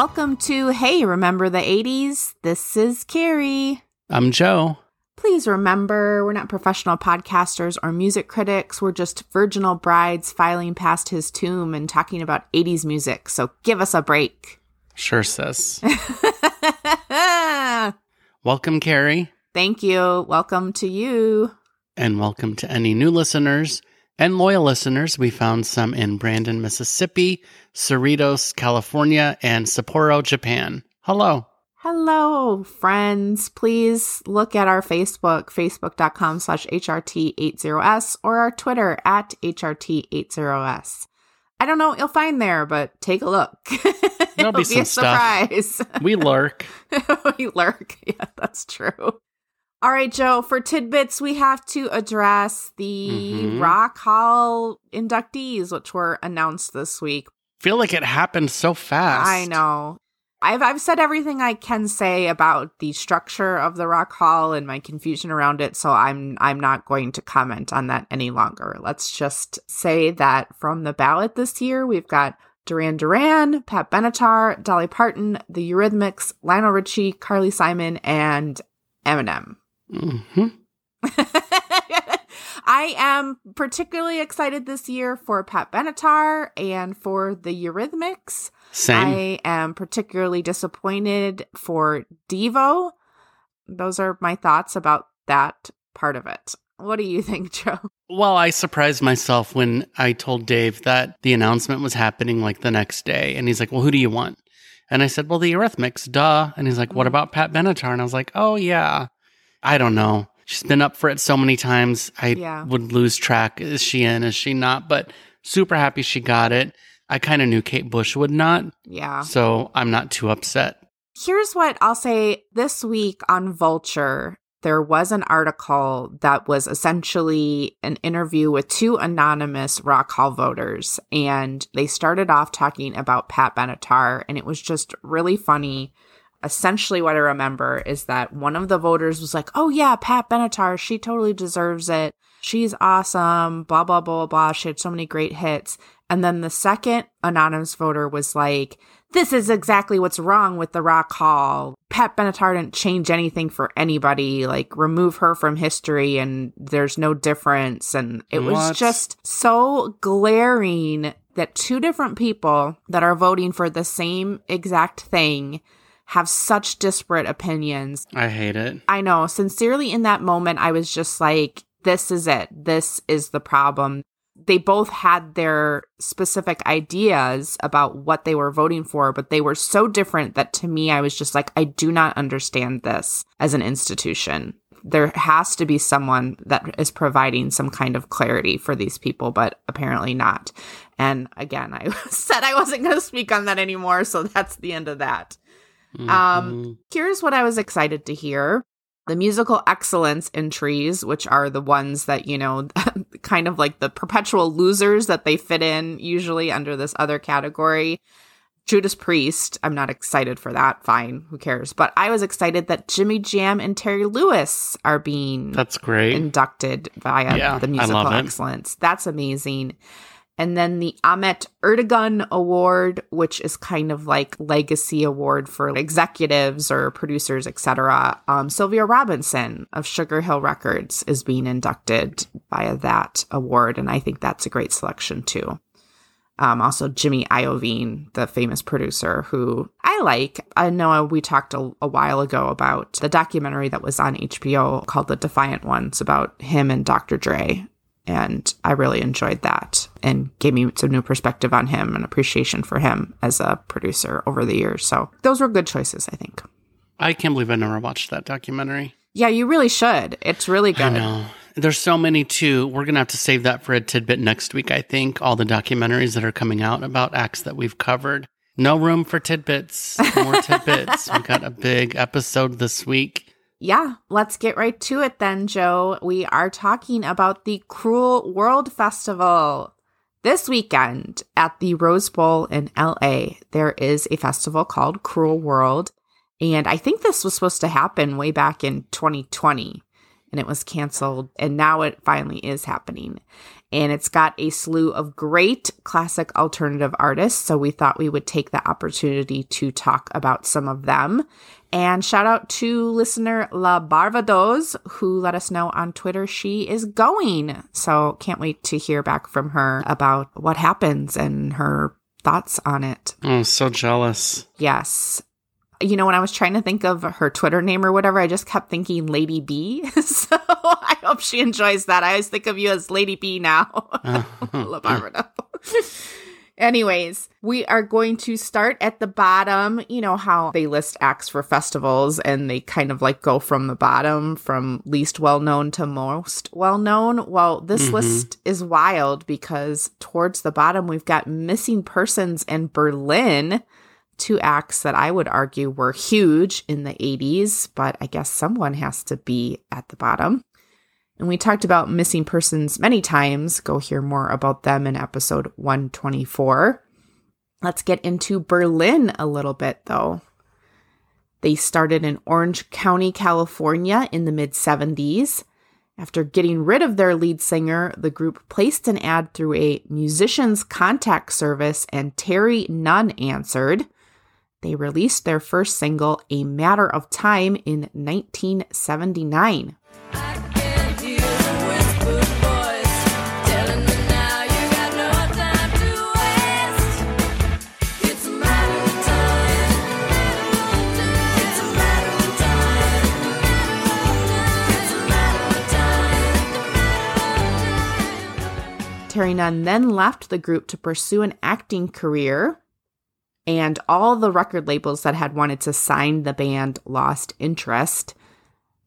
Welcome to Hey, Remember the 80s? This is Carrie. I'm Joe. Please remember, we're not professional podcasters or music critics. We're just virginal brides filing past his tomb and talking about 80s music. So give us a break. Sure, sis. welcome, Carrie. Thank you. Welcome to you. And welcome to any new listeners and loyal listeners. We found some in Brandon, Mississippi, Cerritos, California, and Sapporo, Japan. Hello. Hello, friends. Please look at our Facebook, facebook.com slash HRT80S, or our Twitter at HRT80S. I don't know what you'll find there, but take a look. There'll be some a surprise. stuff. We lurk. we lurk. Yeah, that's true. All right, Joe, for tidbits, we have to address the Mhm. Rock Hall inductees, which were announced this week. Feel like it happened so fast. I know. I've I've said everything I can say about the structure of the Rock Hall and my confusion around it, so I'm I'm not going to comment on that any longer. Let's just say that from the ballot this year, we've got Duran Duran, Pat Benatar, Dolly Parton, The Eurythmics, Lionel Richie, Carly Simon, and Eminem. Hmm I am particularly excited this year for Pat Benatar and for the Eurythmics. Same. I am particularly disappointed for Devo. Those are my thoughts about that part of it. What do you think, Joe? Well, I surprised myself when I told Dave that the announcement was happening like the next day. And he's like, Well, who do you want? And I said, Well, the Eurythmics, duh. And he's like, What Mhm. about Pat Benatar? And I was like, Oh, yeah. I don't know. She's been up for it so many times. I Yeah. would lose track. Is she in? Is she not? But super happy she got it. I kind of knew Kate Bush would not. Yeah. So I'm not too upset. Here's what I'll say this week on Vulture. There was an article that was essentially an interview with two anonymous Rock Hall voters. And they started off talking about Pat Benatar, and it was just really funny. Essentially, what I remember is that one of the voters was like, Oh, yeah, Pat Benatar, she totally deserves it. She's awesome, blah, blah, blah, blah. She had so many great hits. And then the second anonymous voter was like, this is exactly what's wrong with the Rock Hall. Pat Benatar didn't change anything for anybody. Like, remove her from history, and there's no difference. And it was just so glaring that two different people that are voting for the same exact thing have such disparate opinions. I hate it. I know, sincerely, in that moment, I was just like, this is it. This is the problem. They both had their specific ideas about what they were voting for, but they were so different that to me, I was just like, I do not understand this as an institution. There has to be someone that is providing some kind of clarity for these people, but apparently not. And again, I said I wasn't going to speak on that anymore, so that's the end of that. Mhm. Um, here's what I was excited to hear. The musical excellence entries, which are the ones that, you know, kind of like the perpetual losers that they fit in usually under this other category. Judas Priest, I'm not excited for that. Fine, who cares? But I was excited that Jimmy Jam and Terry Lewis are being That's great. inducted via Yeah, the musical excellence. That's amazing. And then the Ahmet Ertegun Award, which is kind of like legacy award for executives or producers, etc. Um, Sylvia Robinson of Sugar Hill Records is being inducted via that award, and I think that's a great selection too. Um, also, Jimmy Iovine, the famous producer who I like. I know we talked a, a while ago about the documentary that was on HBO called The Defiant Ones about him and Dr. Dre. And I really enjoyed that and gave me some new perspective on him and appreciation for him as a producer over the years. So those were good choices, I think. I can't believe I never watched that documentary. Yeah, you really should. It's really good. I know. There's so many too. We're gonna have to save that for a tidbit next week. I think all the documentaries that are coming out about acts that we've covered. No room for tidbits. More tidbits. We got a big episode this week. Yeah, let's get right to it then, Joe. We are talking about the Cruel World Festival. This weekend at the Rose Bowl in LA, there is a festival called Cruel World. And I think this was supposed to happen way back in 2020. and it was canceled. And now it finally is happening. And it's got a slew of great classic alternative artists. So we thought we would take the opportunity to talk about some of them. And shout out to listener La Barvados, who let us know on Twitter she is going. So can't wait to hear back from her about what happens and her thoughts on it. Oh, so jealous. Yes. You know, when I was trying to think of her Twitter name or whatever, I just kept thinking Lady B. so I hope she enjoys that. I always think of you as Lady B now. La Barbados. Anyways, we are going to start at the bottom. You know how they list acts for festivals and they kind of like go from the bottom, from least well known to most well known. Well, this Mhm. list is wild because towards the bottom, we've got Missing Persons in Berlin, two acts that I would argue were huge in the 80s, but I guess someone has to be at the bottom. And we talked about missing persons many times. Go hear more about them in episode 124. Let's get into Berlin a little bit, though. They started in Orange County, California in the mid 70s. After getting rid of their lead singer, the group placed an ad through a musician's contact service, and Terri Nunn answered. They released their first single, A Matter of Time, in 1979. I can hear the whispered voice telling me now you got no time to waste. It's a matter of time. It's a matter of time. It's a matter of time. Terri Nunn then left the group to pursue an acting career, and all the record labels that had wanted to sign the band lost interest.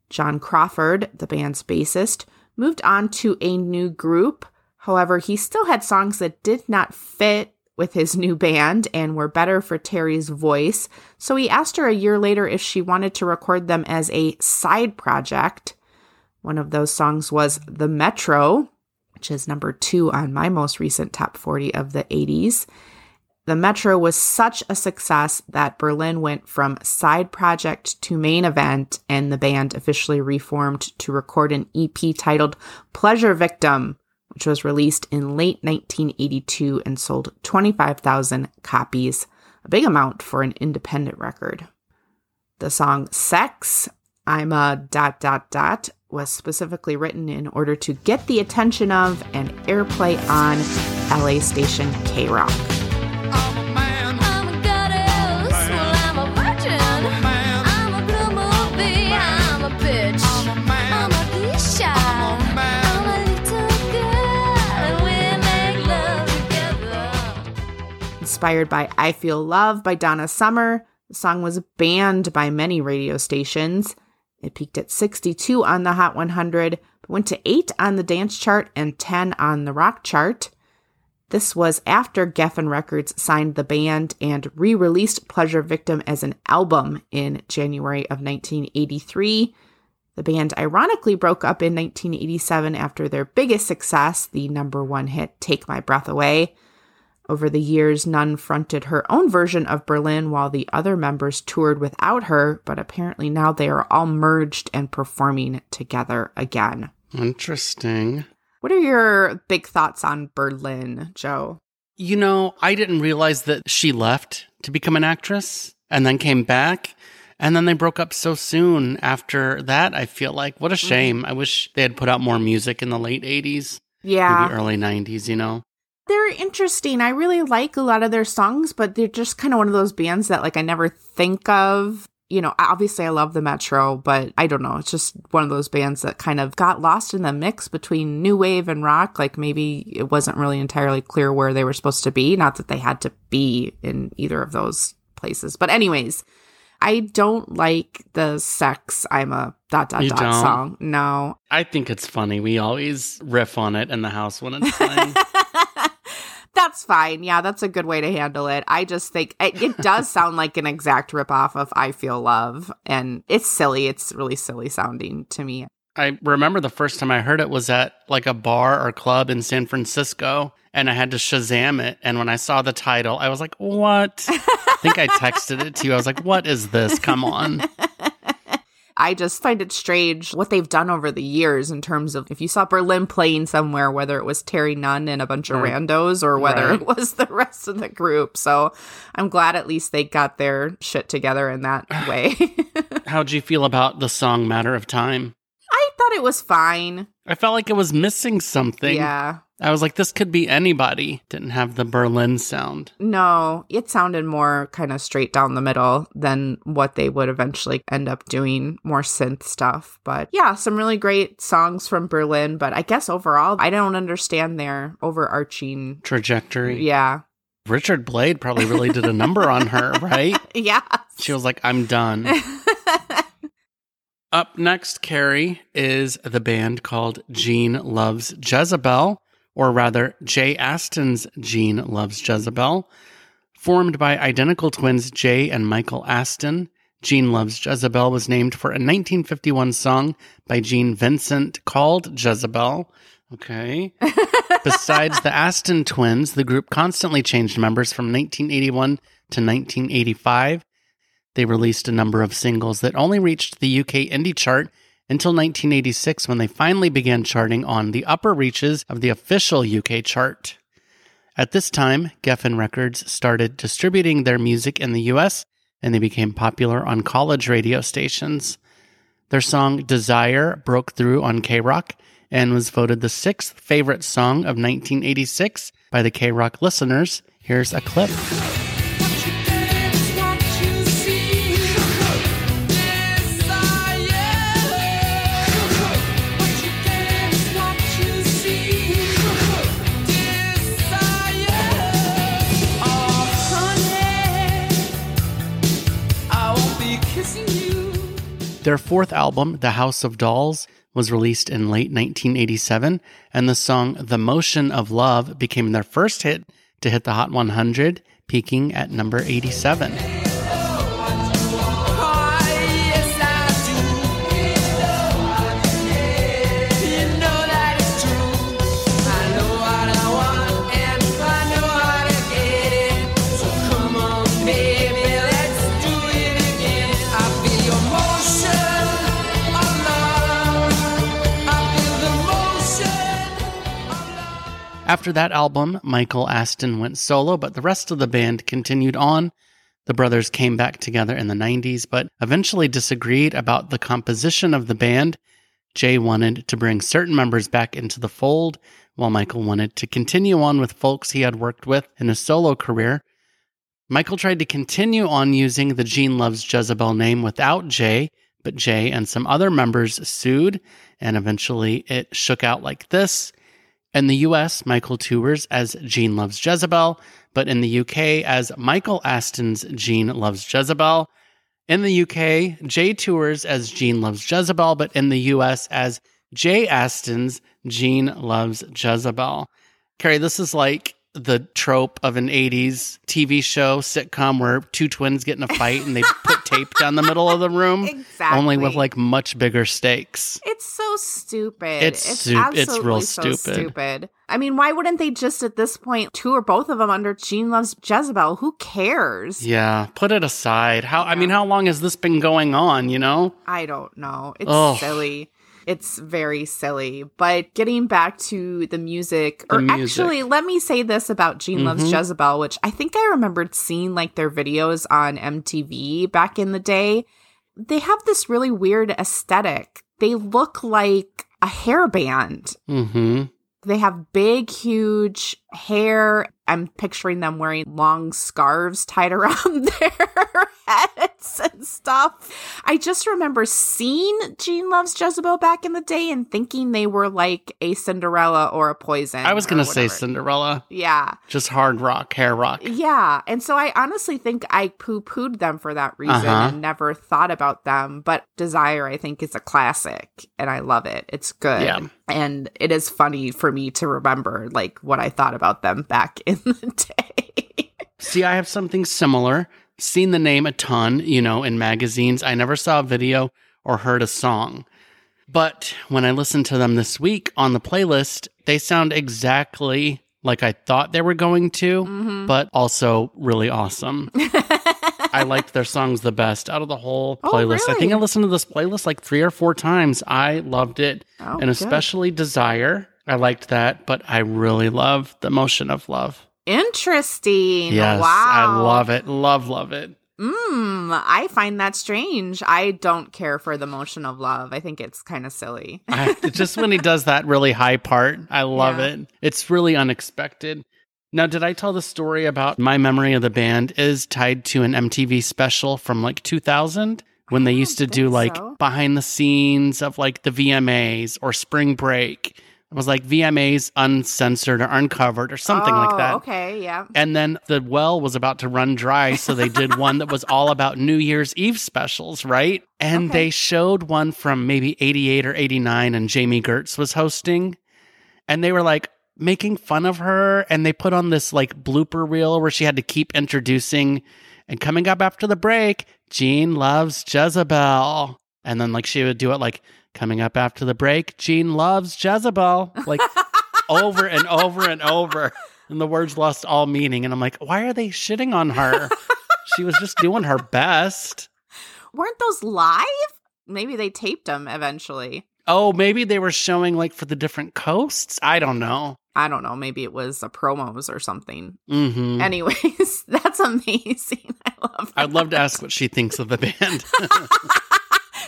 John Crawford, the band's bassist, moved on to a new group. However, he still had songs that did not fit with his new band and were better for Terri's voice. So he asked her a year later if she wanted to record them as a side project. One of those songs was The Metro, which is number two on my most recent top 40 of the 80s. The Metro was such a success that Berlin went from side project to main event, and the band officially reformed to record an EP titled Pleasure Victim, which was released in late 1982 and sold 25,000 copies, a big amount for an independent record. The song Sex, I'm a dot dot dot, was specifically written in order to get the attention of and airplay on LA station KROQ. Inspired by I Feel Love by Donna Summer, the song was banned by many radio stations. It peaked at 62 on the Hot 100, but went to 8 on the dance chart and 10 on the rock chart. This was after Geffen Records signed the band and re released Pleasure Victim as an album in January of 1983. The band ironically broke up in 1987 after their biggest success, the number one hit Take My Breath Away. Over the years, Nunn fronted her own version of Berlin while the other members toured without her, but apparently now they are all merged and performing together again. Interesting. What are your big thoughts on Berlin, Joe? You know, I didn't realize that she left to become an actress and then came back. And then they broke up so soon after that. I feel like what a mm-hmm. shame. I wish they had put out more music in the late 80s, Yeah, maybe early 90s, you know? They're interesting. I really like a lot of their songs, but they're just kind of one of those bands that like I never think of. You know, obviously I love the Metro, but I don't know. It's just one of those bands that kind of got lost in the mix between new wave and rock. Like maybe it wasn't really entirely clear where they were supposed to be. Not that they had to be in either of those places. But anyways, I don't like the sex I'm a dot dot You dot don't? song. No. I think it's funny. We always riff on it in the house when it's playing. That's fine. Yeah, that's a good way to handle it. I just think it, it does sound like an exact ripoff of I Feel Love. And it's silly. It's really silly sounding to me. I remember the first time I heard it was at like a bar or club in San Francisco, and I had to Shazam it. And when I saw the title, I was like, "What?" I think I texted it to you. I was like, "What is this? Come on!" I just find it strange what they've done over the years in terms of if you saw Berlin playing somewhere, whether it was Terri Nunn and a bunch of Right. randos or whether Right. it was the rest of the group. So I'm glad at least they got their shit together in that way. How'd you feel about the song Matter of Time? Thought it was fine. I felt like it was missing something. Yeah. I was like, this could be anybody. Didn't have the Berlin sound. No, it sounded more kind of straight down the middle than what they would eventually end up doing, more synth stuff. But yeah, some really great songs from Berlin. But I guess overall, I don't understand their overarching. Trajectory. Yeah. Richard Blade probably really did a number on her, right? Yeah. She was like, I'm done. Up next, Carrie, is the band called Gene Loves Jezebel, or rather, Jay Aston's Gene Loves Jezebel. Formed by identical twins Jay and Michael Aston, Gene Loves Jezebel was named for a 1951 song by Gene Vincent called Jezebel. Okay. Besides the Aston twins, the group constantly changed members from 1981 to 1985. They released a number of singles that only reached the UK indie chart until 1986 when they finally began charting on the upper reaches of the official UK chart. At this time, Geffen Records started distributing their music in the US and they became popular on college radio stations. Their song Desire broke through on KROQ and was voted the sixth favorite song of 1986 by the KROQ listeners. Here's a clip. Their fourth album, The House of Dolls, was released in late 1987, and the song The Motion of Love became their first hit to hit the Hot 100, peaking at number 87. After that album, Michael Aston went solo, but the rest of the band continued on. The brothers came back together in the 90s, but eventually disagreed about the composition of the band. Jay wanted to bring certain members back into the fold, while Michael wanted to continue on with folks he had worked with in his solo career. Michael tried to continue on using the Gene Loves Jezebel name without Jay, but Jay and some other members sued, and eventually it shook out like this. In the US, Michael tours as Gene Loves Jezebel, but in the UK as Michael Aston's Gene Loves Jezebel. In the UK, Jay tours as Gene Loves Jezebel, but in the US as Jay Aston's Gene Loves Jezebel. Carrie, this is like the trope of an 80s TV show sitcom where two twins get in a fight and they put tape down the middle of the room. Exactly. Only with like much bigger stakes. It's so stupid. It's stu- it's absolutely real so stupid. I mean, why wouldn't they just at this point two or both of them under Gene Loves Jezebel? Who cares? Yeah, put it aside. How I mean, how long has this been going on, you know? I don't know. It's Ugh. silly. It's very silly. But getting back to the music, The or music. actually, let me say this about Gene Loves Mhm. Jezebel, which I think I remembered seeing like their videos on MTV back in the day. They have this really weird aesthetic. They look like a hair band. Mhm. They have big, huge hair. I'm picturing them wearing long scarves tied around their heads and stuff. I just remember seeing Gene Loves Jezebel back in the day and thinking they were like a Cinderella or a Poison. I was going to say. Cinderella, Yeah. just hard rock, hair rock. Yeah. And so I honestly think I poo pooed them for that reason Uh-huh. and never thought about them. But Desire, I think, is a classic and I love it. It's good. Yeah. And it is funny for me to remember like what I thought about them back in the day. See, I have something similar. Seen the name a ton, you know, in magazines. I never saw a video or heard a song. But when I listened to them this week on the playlist, they sound exactly like I thought they were going to, Mhm. but also really awesome. I liked their songs the best out of the whole Oh, playlist. I think I listened to this playlist like three or four times. I loved it. Oh, and good. especially Desire. I liked that, but I really love The Motion of Love. Interesting. Yes, wow. I love it. Love, love it. Mm, I find that strange. I don't care for the motion of love. I think it's kind of silly. I, just when he does that really high part, I love Yeah. it. It's really unexpected. Now, did I tell the story about my memory of the band is tied to an MTV special from like 2000 when they used to do like so. behind the scenes of like the VMAs or Spring Break? It was like VMAs uncensored or uncovered or something like Oh, that. Okay, yeah. And then the well was about to run dry, so they did one that was all about New Year's Eve specials, right? And Okay. they showed one from maybe 88 or 89, and Jami Gertz was hosting. And they were like making fun of her, and they put on this like blooper reel where she had to keep introducing. And coming up after the break, Gene loves Jezebel. And then like she would do it like coming up after the break, Gene loves Jezebel. Like over and over and over. And the words lost all meaning. And I'm like, why are they shitting on her? she was just doing her best. Weren't those live? Maybe they taped them eventually. Oh, maybe they were showing like for the different coasts. I don't know. I don't know. Maybe it was a promos or something. hmm Anyways, that's amazing. I love. I'd love to ask what she thinks of the band.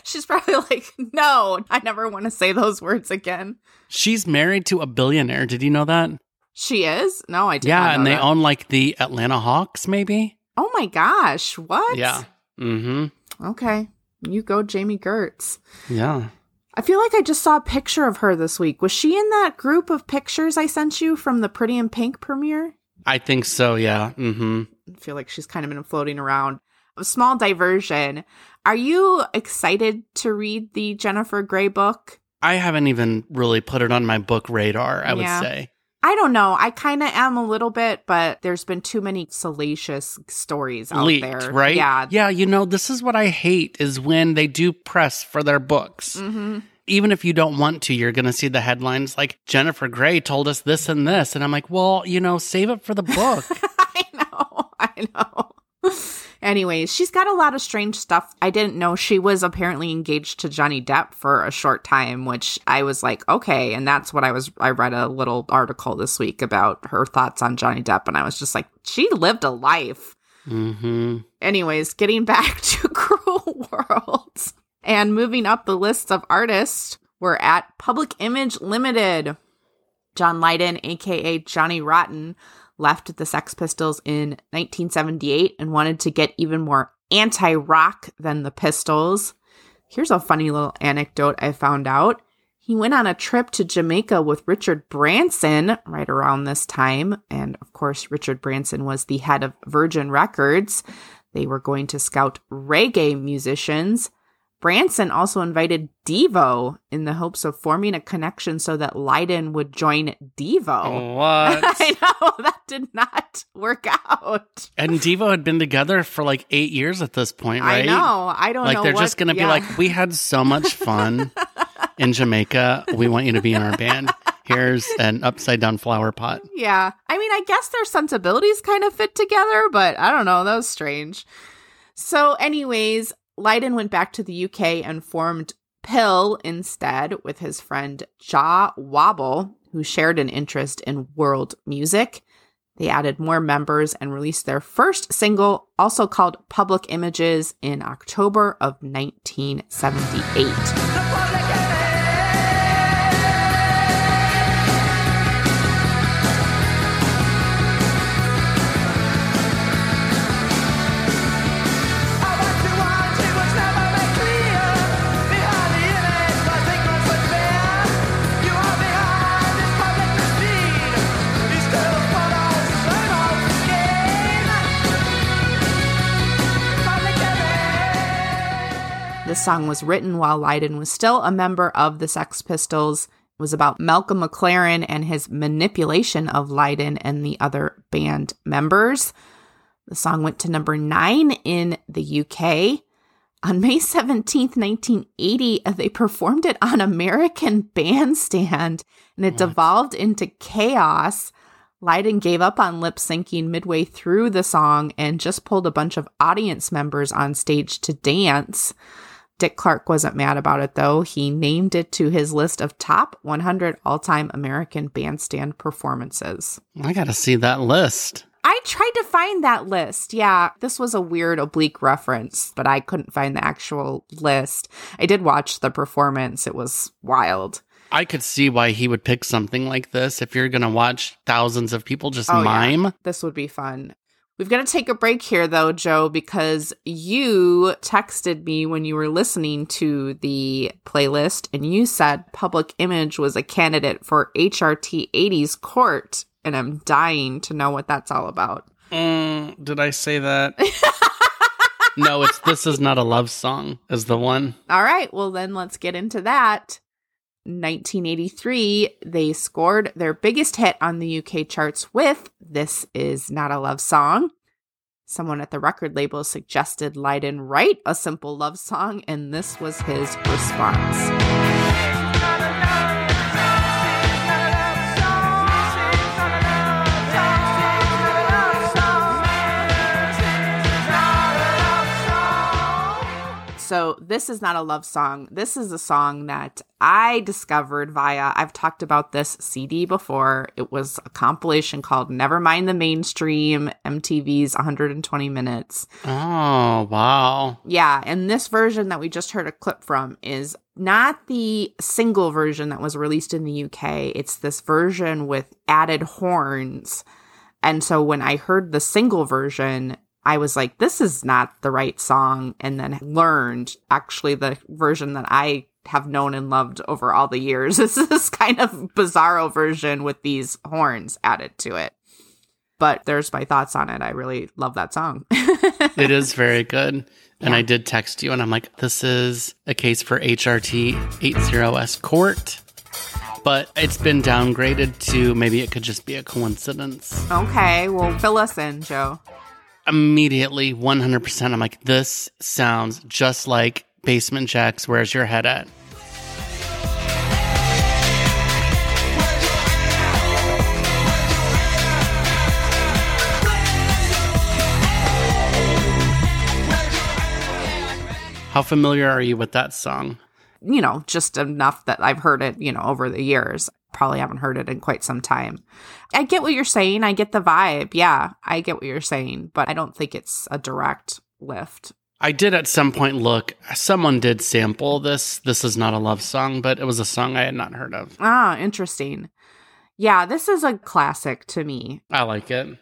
She's probably like, no, I never want to say those words again. She's married to a billionaire. Did you know that? She is? No, I did yeah, and they own like the Atlanta Hawks, maybe. Oh my gosh! What? Yeah. Mm hmm. Okay, you go, Jami Gertz. Yeah. I feel like I just saw a picture of her this week. Was she in that group of pictures I sent you from the Pretty in Pink premiere? I think so. Yeah. Mm-hmm. I feel like she's kind of been floating around. A small diversion. Are you excited to read the Jennifer Grey book? I haven't even really put it on my book radar, I would say. I don't know. I kind of am a little bit, but there's been too many salacious stories out leaked, there. right? Yeah. Yeah, you know, this is what I hate is when they do press for their books. hmm Even if you don't want to, you're going to see the headlines like Jennifer Grey told us this and this. And I'm like, well, you know, save it for the book. I know. I know. Anyways, she's got a lot of strange stuff. I didn't know she was apparently engaged to Johnny Depp for a short time, which I was like, okay. And that's what I was, I read a little article this week about her thoughts on Johnny Depp. And I was just like, she lived a life. hmm Anyways, getting back to Cruel Worlds and moving up the list of artists, we're at Public Image Limited. John Lydon, aka Johnny Rotten, left the Sex Pistols in 1978 and wanted to get even more anti rock than the Pistols. Here's a funny little anecdote I found out. He went on a trip to Jamaica with Richard Branson right around this time. And of course, Richard Branson was the head of Virgin Records. They were going to scout reggae musicians. Branson also invited Devo in the hopes of forming a connection so that Lydon would join Devo. What? I know that did not work out. and Devo had been together for like eight years at this point, right? I know. I don't Like know. they're what- just going to be like, we had so much fun in Jamaica. We want you to be in our band. Here's an upside down flower pot. Yeah. I mean, I guess their sensibilities kind of fit together, but I don't know. That was strange. So, anyways, Lydon went back to the UK and formed PiL instead with his friend Jah Wobble, who shared an interest in world music. They added more members and released their first single, also called Public Images, in October of 1978. Song was written while Lydon was still a member of the Sex Pistols. It was about Malcolm McLaren and his manipulation of Lydon and the other band members. The song went to number nine in the UK. On May 17th, 1980, they performed it on American Bandstand and it What? devolved into chaos. Lydon gave up on lip syncing midway through the song and just pulled a bunch of audience members on stage to dance. Dick Clark wasn't mad about it though. He named it to his list of top 100 all time American bandstand performances. I gotta see that list. I tried to find that list. Yeah, this was a weird oblique reference, but I couldn't find the actual list. I did watch the performance, it was wild. I could see why he would pick something like this if you're gonna watch thousands of people just Oh, yeah. mime. This would be fun. We've got to take a break here, though, Joe, because you texted me when you were listening to the playlist and you said Public Image was a candidate for HRT 80s Court. And I'm dying to know what that's all about. Mm, did I say that? no, it's This Is Not a Love Song, is the one. All right, well, then let's get into that. 1983, they scored their biggest hit on the UK charts with This Is Not a Love Song. Someone at the record label suggested Lydon write a simple love song, and this was his response. So, this is not a love song. This is a song that I discovered via, I've talked about this CD before. It was a compilation called Never Mind the Mainstream, MTV's 120 Minutes. Oh, wow. Yeah, and this version that we just heard a clip from is not the single version that was released in the UK. It's this version with added horns. And so when I heard the single version, I was like, this is not the right song. And then learned actually the version that I have known and loved over all the years is this kind of bizarro version with these horns added to it. But there's my thoughts on it. I really love that song. It is very good. And Yeah. I did text you, and I'm like, this is a case for HRT 80S court. But it's been downgraded to maybe it could just be a coincidence. okay, well, fill us in, Joe. Immediately, 100%, I'm like, this sounds just like Basement Jaxx. Where's your head at? How familiar are you with that song? you know, just enough that I've heard it, you know, over the years. Probably haven't heard it in quite some time. I get what you're saying. I get the vibe. Yeah, I get what you're saying, but I don't think it's a direct lift. I did at some point look, someone did sample this. This is not a love song, but it was a song I had not heard of. Ah, interesting. Yeah, this is a classic to me. I like it.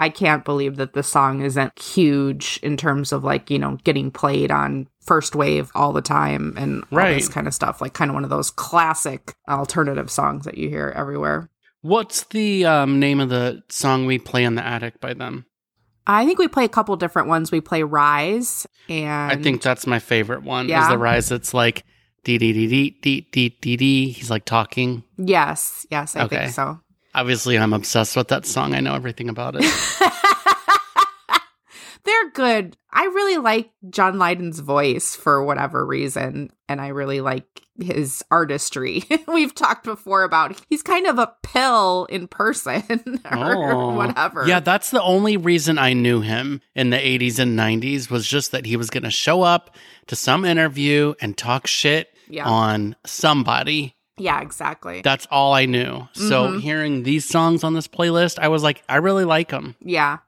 I can't believe that the song isn't huge in terms of like, you know, getting played on first wave all the time and all this kind of stuff. Like kind of one of those classic alternative songs that you hear everywhere. What's the um, name of the song we play in the attic by them? I think we play a couple different ones. We play Rise and I think that's my favorite one. Is the rise that's like dee dee dee dee dee dee dee dee. He's like talking. Yes, yes, I Okay. think so. Obviously, I'm obsessed with that song. I know everything about it. They're good. I really like John Lydon's voice for whatever reason, and I really like his artistry. We've talked before about he's kind of a pill in person or Oh. whatever. Yeah, that's the only reason I knew him in the 80s and 90s was just that he was going to show up to some interview and talk shit Yeah. on somebody. Yeah, exactly. That's all I knew. So Mhm. hearing these songs on this playlist, I was like, I really like them. Yeah.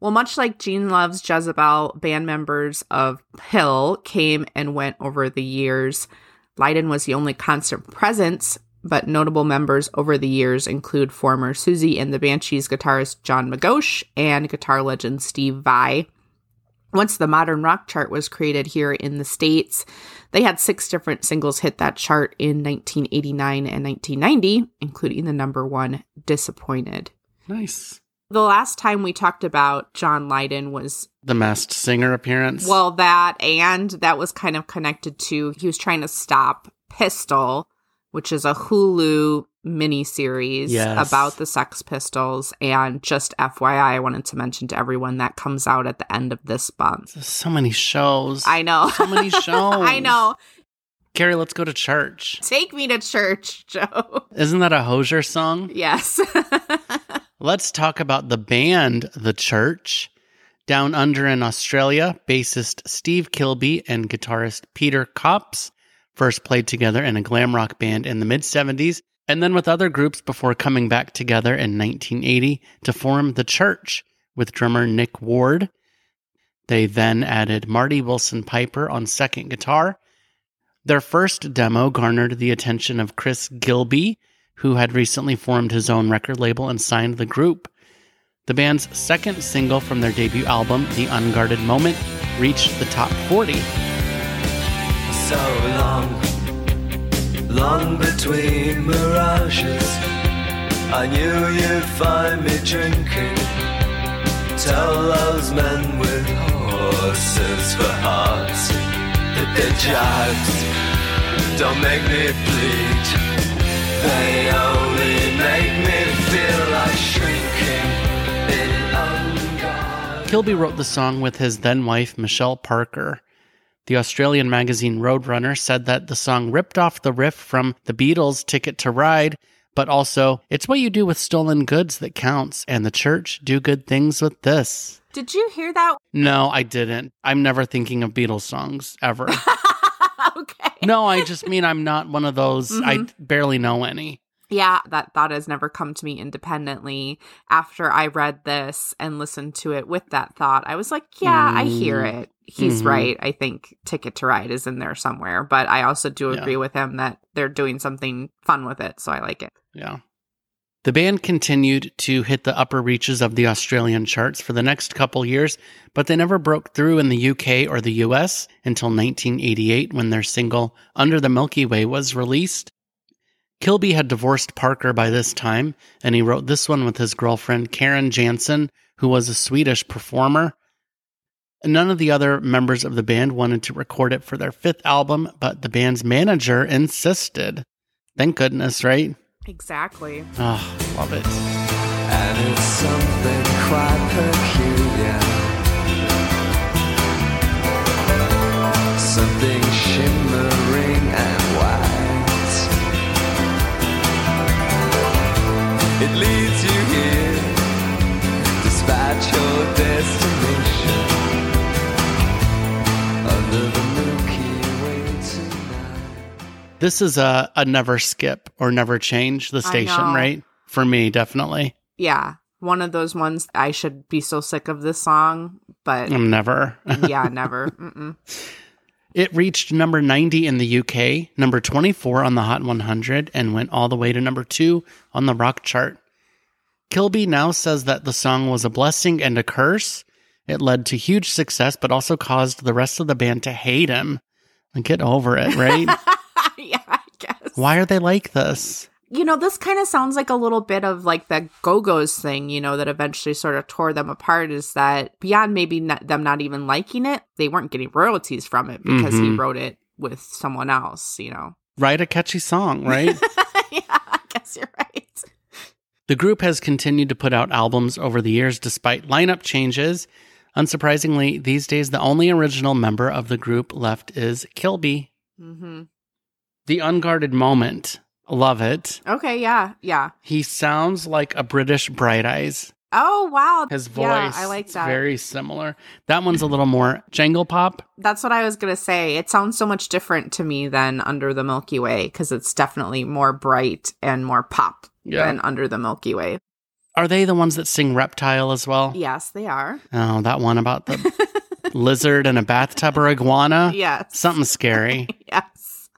Well, much like Gene Love's Jezebel, band members of PiL came and went over the years. Lydon was the only constant presence, but notable members over the years include former Siouxsie and the Banshees guitarist John McGeoch and guitar legend Steve Vai. Once the modern rock chart was created here in the States, they had six different singles hit that chart in 1989 and 1990, including the number one Disappointed. Nice. The last time we talked about John Lydon was, The masked singer appearance. well, that, and that was kind of connected to he was trying to stop Pistol, which is a Hulu miniseries Yes. about the Sex Pistols. And just FYI, I wanted to mention to everyone that comes out at the end of this month. There's so many shows. I know. So many shows. I know. Carrie, let's go to church. Take me to church, Joe. Isn't that a Hozier song? Yes. Let's talk about the band, The Church. Down under in Australia, bassist Steve Kilbey and guitarist Peter Koppes first played together in a glam rock band in the mid 70s and then with other groups before coming back together in 1980 to form The Church with drummer Nick Ward. They then added Marty Willson-Piper on second guitar. Their first demo garnered the attention of Chris Gilbey, who had recently formed his own record label and signed the group. The band's second single from their debut album, The Unguarded Moment, reached the top 40. So long, long between mirages. I knew you'd find me drinking. Tell those men with horses for hearts that their jibes don't make me bleed. They only make me feel like shrinking. Kilbey wrote the song with his then wife, Michelle Parker. The Australian magazine Roadrunner said that the song ripped off the riff from the Beatles' Ticket to Ride, but also, it's what you do with stolen goods that counts, and the church do good things with this. Did you hear that? No, I didn't. I'm never thinking of Beatles songs ever. okay. no, I just mean I'm not one of those. I mm-hmm. barely know any. Yeah, that thought has never come to me independently. After I read this and listened to it with that thought, I was like, yeah, I hear Mm. it. He's Mhm. right. I think Ticket to Ride is in there somewhere, but I also do Yeah. agree with him that they're doing something fun with it, so I like it. Yeah. The band continued to hit the upper reaches of the Australian charts for the next couple years, but they never broke through in the UK or the US until 1988 when their single Under the Milky Way was released. Kilbey had divorced Parker by this time, and he wrote this one with his girlfriend Karin Jansson, who was a Swedish performer. None of the other members of the band wanted to record it for their fifth album, but the band's manager insisted. Thank goodness, right? Exactly. Oh, love it. And it's something quite peculiar. Something shimmering and white. It leads you here, despite your destination. Under the Milky Way tonight. This is a, a never skip or never change the station, right? For me, definitely. Yeah. One of those ones I should be so sick of this song, but I'm never. yeah, never. Mm-mm. It reached number 90 in the UK, number 24 on the Hot 100, and went all the way to number two on the rock chart. Kilbey now says that the song was a blessing and a curse. It led to huge success, but also caused the rest of the band to hate him. Get over it, right? yeah, I guess. Why are they like this? You know, this kind of sounds like a little bit of like the Go Go's thing, you know, that eventually sort of tore them apart. Is that beyond maybe not, them not even liking it, they weren't getting royalties from it because he Mhm. wrote it with someone else, you know. Write a catchy song, right? yeah, I guess you're right. The group has continued to put out albums over the years despite lineup changes. Unsurprisingly, these days the only original member of the group left is Kilbey. hmm The Unguarded Moment. Love it. Okay, yeah, yeah. He sounds like a British Bright Eyes. Oh wow, His voice Yeah, I like that. very similar. That one's a little more jangle pop. That's what I was gonna say. It sounds so much different to me than Under the Milky Way because it's definitely more bright and more pop Yeah. than Under the Milky Way. Are they the ones that sing Reptile as well? Yes, they are. Oh, that one about the lizard in a bathtub or iguana? Yes. Something scary. yes.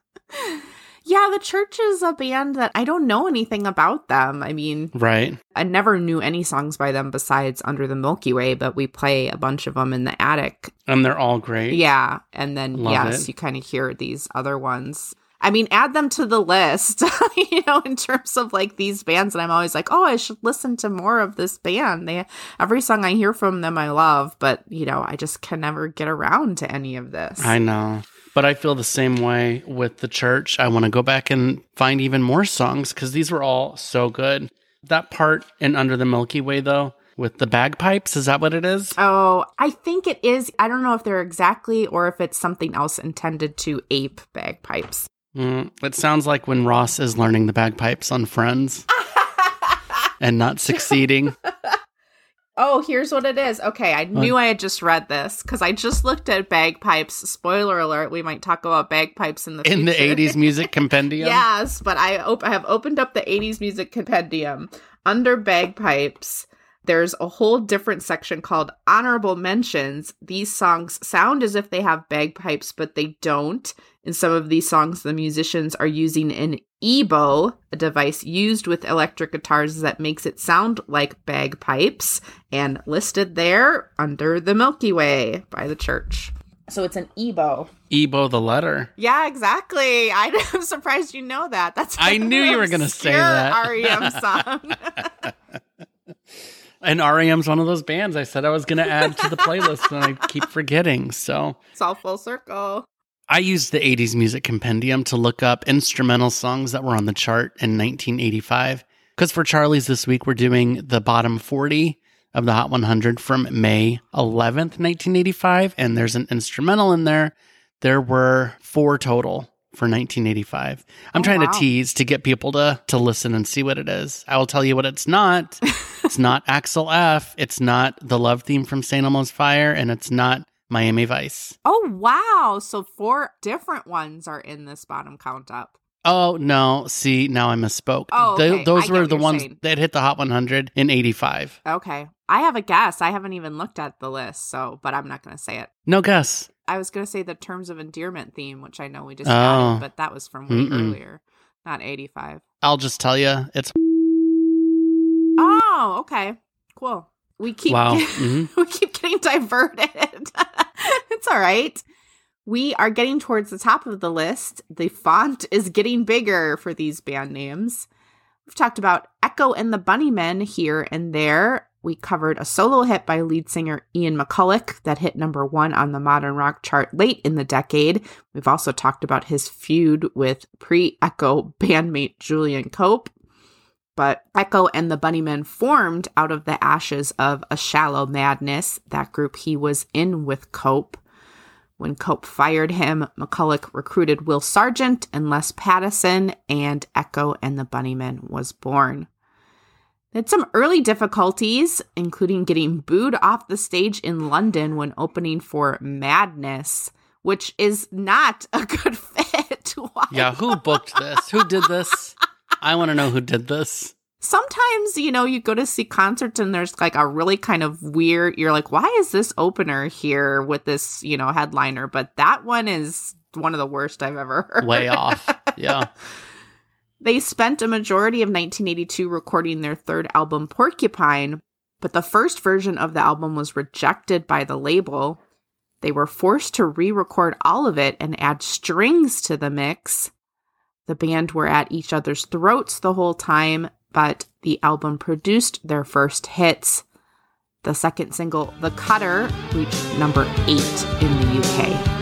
Yeah, the church is a band that I don't know anything about them. I mean, right. I never knew any songs by them besides Under the Milky Way, but we play a bunch of them in the attic. And they're all great. Yeah. And then, Love yes, it. you kind of hear these other ones. I mean, add them to the list, you know, in terms of like these bands. And I'm always like, oh, I should listen to more of this band. They, every song I hear from them, I love, but, you know, I just can never get around to any of this. I know. But I feel the same way with the church. I want to go back and find even more songs because these were all so good. That part in Under the Milky Way, though, with the bagpipes, is that what it is? Oh, I think it is. I don't know if they're exactly or if it's something else intended to ape bagpipes. Mm, it sounds like when Ross is learning the bagpipes on Friends. and not succeeding. Oh, here's what it is. Okay, I knew I had just read this because I just looked at bagpipes. Spoiler alert: we might talk about bagpipes in the in the 80s music compendium. Yes, but I op- I have opened up the 80s music compendium under bagpipes. There's a whole different section called honorable mentions. These songs sound as if they have bagpipes, but they don't. In some of these songs, the musicians are using an EBow, a device used with electric guitars that makes it sound like bagpipes, and listed there under the Milky Way by the church. So it's an EBow. E-Bow the letter. Yeah, exactly. I- I'm surprised you know that. That's I knew you were gonna say that. REM song. And REM's one of those bands I said I was going to add to the playlist and I keep forgetting. So it's all full circle. I used the 80s music compendium to look up instrumental songs that were on the chart in 1985. Because for Charlie's this week, we're doing the bottom 40 of the Hot 100 from May 11th, 1985. And there's an instrumental in there. There were four total for 1985. I'm Oh, trying wow. to tease to get people to, to listen and see what it is. I will tell you what it's not. it's not Axel F. It's not the love theme from St. Elmo's Fire. And it's not Miami Vice. Oh wow! So four different ones are in this bottom count up. Oh no! See, now I misspoke. Oh, okay. I those get were the ones saying. that hit the Hot 100 in '85. Okay, I have a guess. I haven't even looked at the list, so but I'm not going to say it. No guess. I was going to say the terms of endearment theme, which I know we just Oh. added, but that was from way Mm-mm. earlier, not 85. I'll just tell you, it's Oh, okay, cool. We keep wow. Mhm. we keep getting diverted. it's all right. We are getting towards the top of the list. The font is getting bigger for these band names. We've talked about Echo and the Bunnymen here and there. We covered a solo hit by lead singer Ian McCulloch that hit number one on the modern rock chart late in the decade. We've also talked about his feud with pre Echo bandmate Julian Cope but Echo and the Bunnymen formed out of the ashes of A Shallow Madness, that group he was in with Cope. When Cope fired him, McCulloch recruited Will Sergeant and Les Pattison, and Echo and the Bunnymen was born. They had some early difficulties, including getting booed off the stage in London when opening for Madness, which is not a good fit. Yeah, who booked this? Who did this? I want to know who did this. sometimes you know you go to see concerts and there's like a really kind of weird you're like why is this opener here with this you know headliner but that one is one of the worst i've ever heard Way off. Yeah. they spent a majority of 1982 recording their third album porcupine but the first version of the album was rejected by the label they were forced to re-record all of it and add strings to the mix the band were at each other's throats the whole time, but the album produced their first hits. The second single, The Cutter, reached number eight in the UK.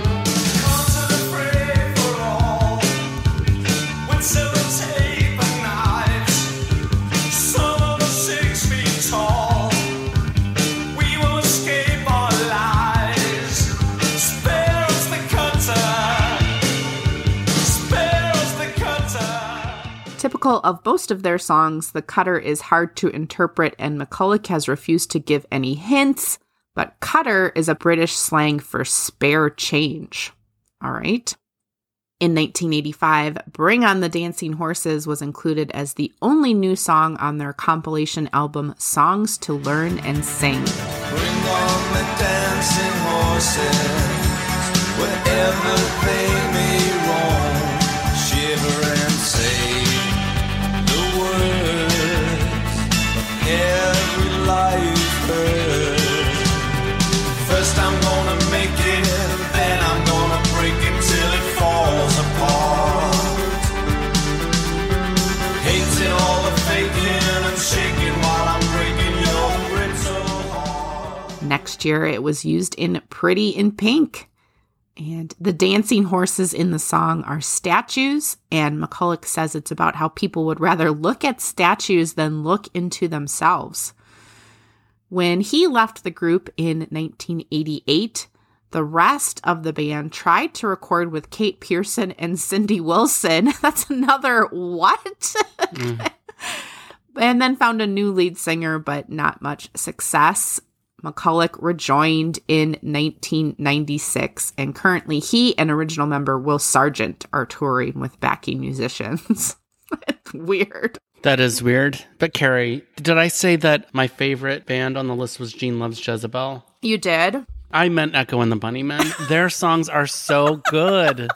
Typical of most of their songs, The Cutter is hard to interpret, and McCulloch has refused to give any hints, but cutter is a British slang for spare change. All right. In 1985, Bring On the Dancing Horses was included as the only new song on their compilation album Songs to Learn and Sing. Bring on the dancing horses, Next year, it was used in Pretty in Pink. And the dancing horses in the song are statues. And McCulloch says it's about how people would rather look at statues than look into themselves. When he left the group in 1988, the rest of the band tried to record with Kate Pierson and Cindy Wilson. That's another what? Mm. and then found a new lead singer, but not much success. McCulloch rejoined in 1996, and currently he and original member Will Sergeant are touring with backing musicians. Weird. That is weird. But Carrie, did I say that my favorite band on the list was Gene Loves Jezebel? You did? I meant Echo and the Bunnymen. Their songs are so good.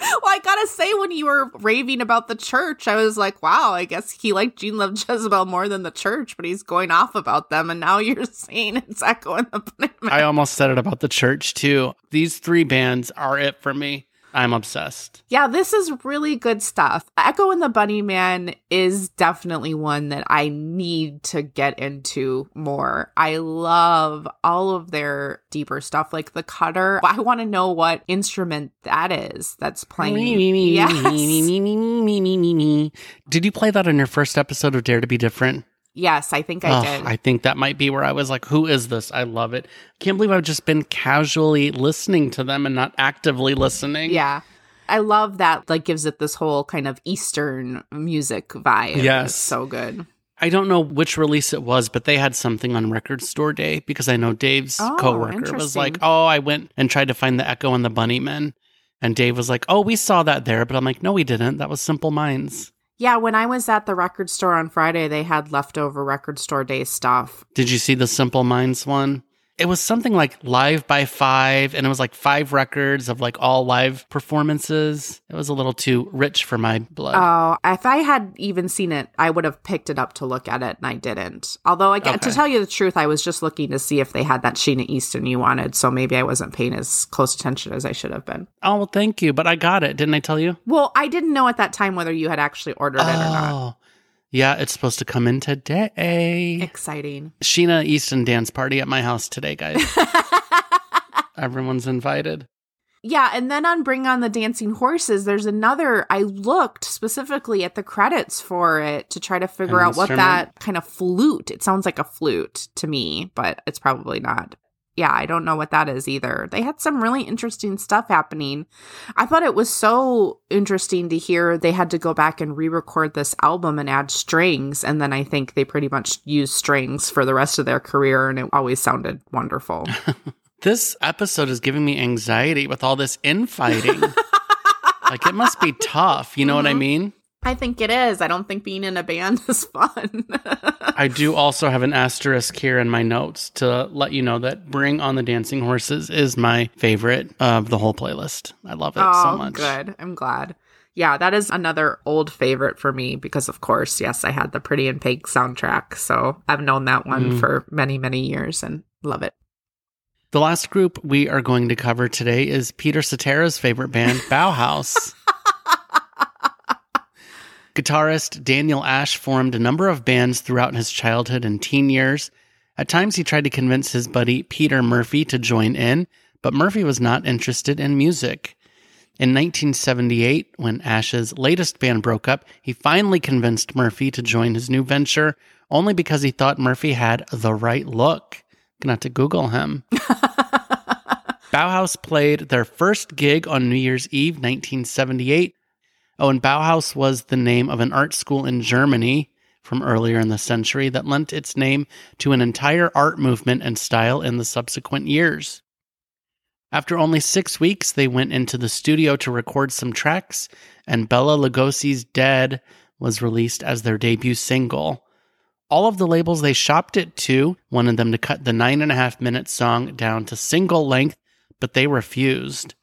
Well, I gotta say, when you were raving about the church, I was like, wow, I guess he liked Gene Love Jezebel more than the church, but he's going off about them. And now you're saying it's Echo and the Bunnymen. I almost said it about the church too. These three bands are it for me. I'm obsessed. Yeah, this is really good stuff. Echo and the Bunnymen is definitely one that I need to get into more. I love all of their deeper stuff, like the cutter. I want to know what instrument that is that's playing. Yes. me, me, me, me, me, me, me, me. Did you play that on your first episode of Dare to Be Different? Yes, I think I did. I think that might be where I was like, who is this? I love it. Can't believe I've just been casually listening to them and not actively listening. Yeah. I love that like gives it this whole kind of eastern music vibe. Yes. It's so good. I don't know which release it was, but they had something on Record Store Day because I know Dave's Oh, coworker was like, "Oh, I went and tried to find the Echo and the Bunnymen," and Dave was like, "Oh, we saw that there," but I'm like, "No, we didn't. That was Simple Minds." Yeah, when I was at the record store on Friday, they had leftover record store day stuff. Did you see the Simple Minds one? It was something like live by five, and it was like five records of like all live performances. It was a little too rich for my blood. Oh, if I had even seen it, I would have picked it up to look at it, and I didn't. Although, I get, to tell you the truth, I was just looking to see if they had that Sheena Easton you wanted, so maybe I wasn't paying as close attention as I should have been. oh, well, thank you, but I got it. Didn't I tell you? Well, I didn't know at that time whether you had actually ordered it or not. Oh. Yeah, it's supposed to come in today. Exciting. Sheena Easton dance party at my house today, guys. Everyone's invited. Yeah, and then on Bring on the Dancing Horses, there's another. I looked specifically at the credits for it to try to figure An out what that kind of flute. It sounds like a flute to me, but it's probably not. Yeah, I don't know what that is either. They had some really interesting stuff happening. I thought it was so interesting to hear they had to go back and re record this album and add strings. And then I think they pretty much used strings for the rest of their career, and it always sounded wonderful. This episode is giving me anxiety with all this infighting. like it must be tough. You know what I mm-hmm. mean? I think it is. I don't think being in a band is fun. I do also have an asterisk here in my notes to let you know that Bring on the Dancing Horses is my favorite of the whole playlist. I love it oh, so much. good. I'm glad. Yeah, that is another old favorite for me because, of course, yes, I had the Pretty in Pink soundtrack. So I've known that one Mm. for many, many years and love it. The last group we are going to cover today is Peter Cetera's favorite band, Bauhaus. Guitarist Daniel Ash formed a number of bands throughout his childhood and teen years. At times, he tried to convince his buddy Peter Murphy to join in, but Murphy was not interested in music. In 1978, when Ash's latest band broke up, he finally convinced Murphy to join his new venture, only because he thought Murphy had the right look. Gonna have to Google him. Bauhaus played their first gig on New Year's Eve, 1978. Oh, and Bauhaus was the name of an art school in Germany from earlier in the century that lent its name to an entire art movement and style in the subsequent years. After only six weeks, they went into the studio to record some tracks, and Bela Lugosi's Dead was released as their debut single. All of the labels they shopped it to wanted them to cut the nine and a half minute song down to single length, but they refused.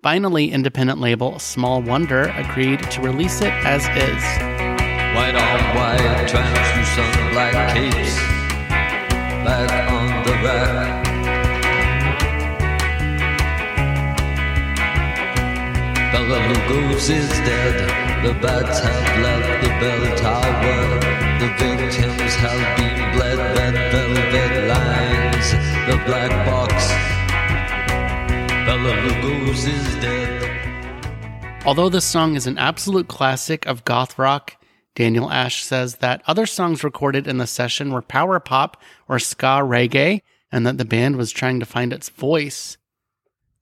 Finally, independent label Small Wonder agreed to release it as is. White on white, translucent black capes back on the rack. Bela Lugosi's dead. The bats have left the bell tower. The victims have been bled. Red velvet lines, the black box. Bela dead. Although this song is an absolute classic of goth rock, Daniel Ash says that other songs recorded in the session were power pop or ska reggae, and that the band was trying to find its voice.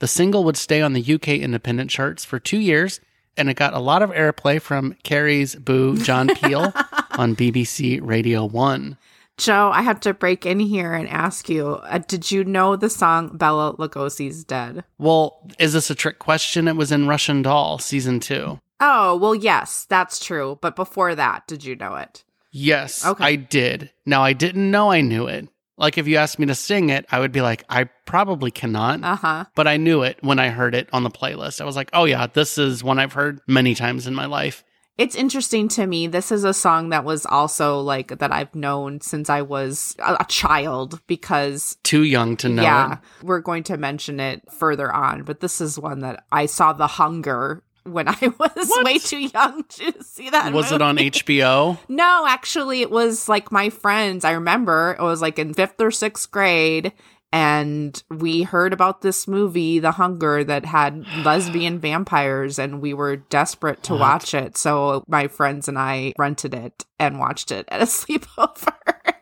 The single would stay on the UK independent charts for two years, and it got a lot of airplay from Carrie's boo, John Peel, on BBC Radio 1. Joe, I have to break in here and ask you uh, did you know the song Bela Lugosi's Dead? Well, is this a trick question? It was in Russian Doll season two. Oh, well, yes, that's true. But before that, did you know it? Yes, Okay. I did. Now, I didn't know I knew it. Like, if you asked me to sing it, I would be like, I probably cannot. Uh huh. but I knew it when I heard it on the playlist. I was like, oh, yeah, this is one I've heard many times in my life. It's interesting to me. This is a song that was also like that I've known since I was a, a child because Too young to know yeah, it. we're going to mention it further on, but this is one that I saw The Hunger when I was way too young to see that. Was it on. HBO? No, actually, it was like my friends. I remember it was like in fifth or sixth grade, and we heard about this movie, The Hunger, that had lesbian vampires, and we were desperate to What? watch it. So my friends and I rented it and watched it at a sleepover.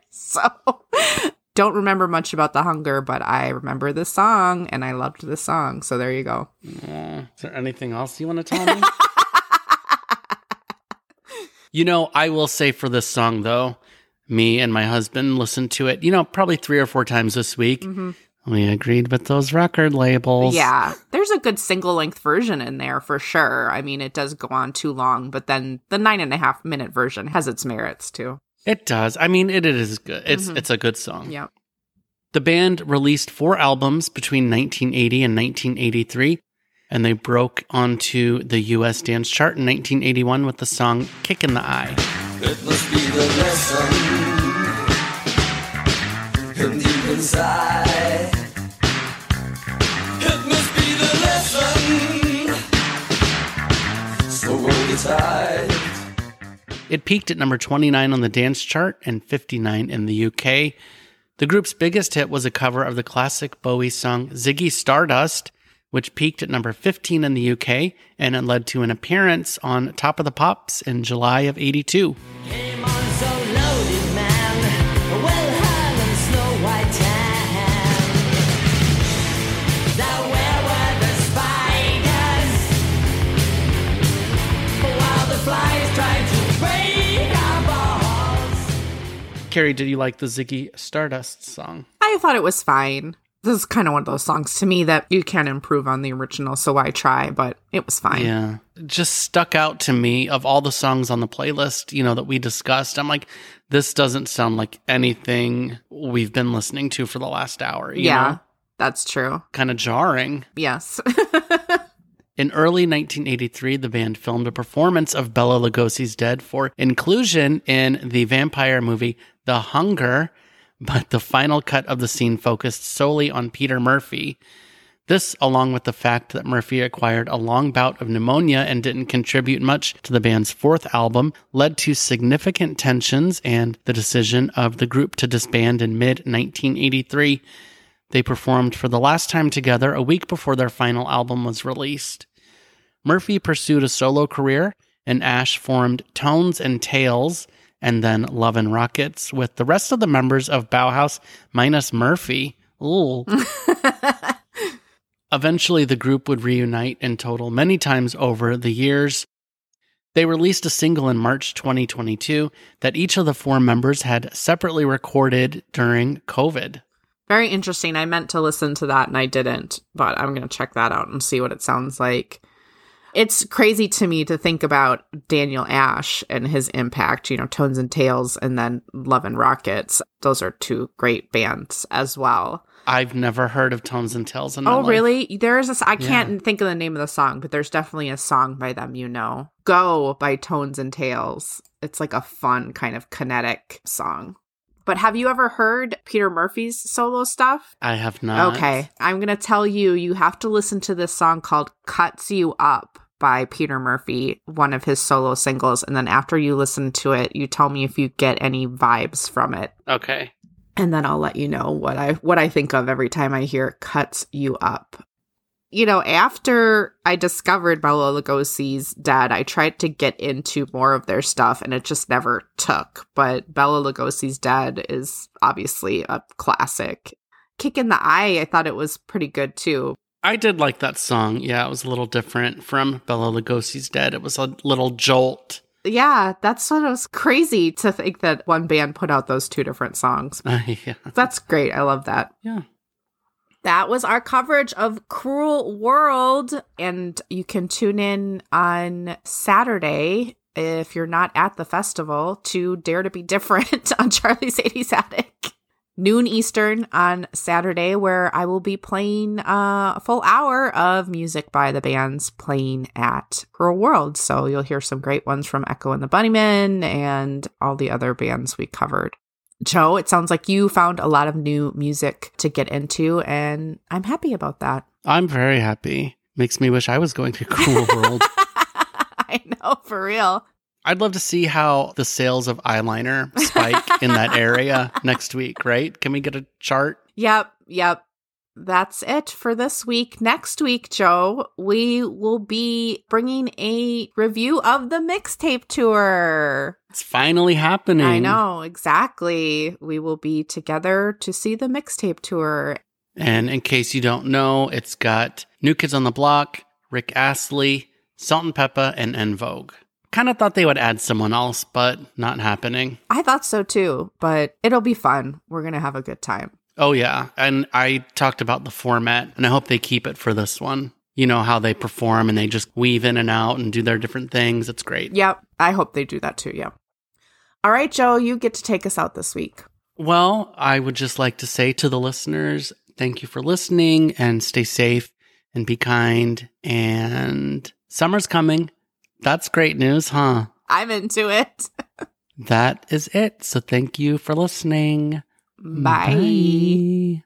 so. Don't remember much about the hunger, but I remember the song and I loved the song. So there you go. Uh, is there anything else you want to tell me? you know, I will say for this song, though, me and my husband listened to it, you know, probably three or four times this week. We agreed with those record labels. Yeah, there's a good single length version in there for sure. I mean, it does go on too long, but then the nine and a half minute version has its merits too. It does. I mean, it, it is good. It's Mhm. it's a good song. Yeah. The band released four albums between 1980 and 1983, and they broke onto the US dance chart in 1981 with the song Kick in the Eye. It must be the lesson in deep inside. It must be the lesson. So hold it. It peaked at number 29 on the dance chart and 59 in the UK. The group's biggest hit was a cover of the classic Bowie song Ziggy Stardust, which peaked at number 15 in the UK and it led to an appearance on Top of the Pops in July of 82. Came on so loaded, man. Well hung in snow white tan. Now where were the spiders? While the flies tried to break our balls. Carrie, did you like the Ziggy Stardust song? I thought it was fine. This is kind of one of those songs to me that you can't improve on the original, so I try, but it was fine. Yeah. Just stuck out to me of all the songs on the playlist, you know, that we discussed. I'm like, this doesn't sound like anything we've been listening to for the last hour. You Yeah, that's true. Kind of jarring. Yes. In early 1983, the band filmed a performance of Bela Lugosi's Dead for inclusion in the vampire movie The Hunger, but the final cut of the scene focused solely on Peter Murphy. This, along with the fact that Murphy acquired a long bout of pneumonia and didn't contribute much to the band's fourth album, led to significant tensions and the decision of the group to disband in mid 1983. They performed for the last time together a week before their final album was released. Murphy pursued a solo career, and Ash formed Tones and Tails and then Love and Rockets with the rest of the members of Bauhaus minus Murphy. Ooh. Eventually, the group would reunite in total many times over the years. They released a single in March 2022 that each of the four members had separately recorded during COVID. Very interesting. I meant to listen to that and I didn't, but I'm going to check that out and see what it sounds like. It's crazy to me to think about Daniel Ash and his impact, you know, Tones and Tails and then Love and Rockets. Those are two great bands as well. I've never heard of Tones and Tails in my Oh, life. really? There is a I can't think of the name of the song, but there's definitely a song by them. You know, "Go" by Tones and Tails. It's like a fun kind of kinetic song. But have you ever heard Peter Murphy's solo stuff? I have not. Okay, I'm gonna tell you. You have to listen to this song called "Cuts You Up." By Peter Murphy, one of his solo singles. And then after you listen to it, you tell me if you get any vibes from it Okay. and then I'll let you know what I what I think of every time I hear cuts you up. You know, after I discovered Bela Lugosi's dead, I tried to get into more of their stuff and it just never took. But Bela Lugosi's dead is obviously a classic. Kick in the Eye, I thought it was pretty good too. I did like that song. Yeah, it was a little different from Bela Lugosi's Dead. It was a little jolt. Yeah, that's what was crazy to think that one band put out those two different songs. Uh, yeah. That's great. I love that. Yeah. That was our coverage of Cruel World. And you can tune in on Saturday if you're not at the festival to Dare to Be Different on Charlie's 80s Attic. Noon Eastern on Saturday, where I will be playing uh, a full hour of music by the bands playing at Cruel World. So you'll hear some great ones from Echo and the Bunnymen and all the other bands we covered. Joe, it sounds like you found a lot of new music to get into, and I'm happy about that. I'm very happy. Makes me wish I was going to Cruel World. I know, for real. I'd love to see how the sales of eyeliner spike in that area next week, right? Can we get a chart? Yep, yep. That's it for this week. Next week, Joe, we will be bringing a review of the mixtape tour. It's finally happening. I know, exactly. We will be together to see the mixtape tour. And in case you don't know, it's got New Kids on the Block, Rick Astley, Salt and Pepa, and En Vogue. Kind of thought they would add someone else, but not happening. I thought so too, but it'll be fun. We're going to have a good time. Oh, yeah. And I talked about the format, and I hope they keep it for this one. You know how they perform and they just weave in and out and do their different things. It's great. Yep, I hope they do that too. Yep. All right, Joe, you get to take us out this week. Well, I would just like to say to the listeners, thank you for listening and stay safe and be kind. And summer's coming. That's great news, huh? I'm into it. That is it. So thank you for listening. Bye. Bye.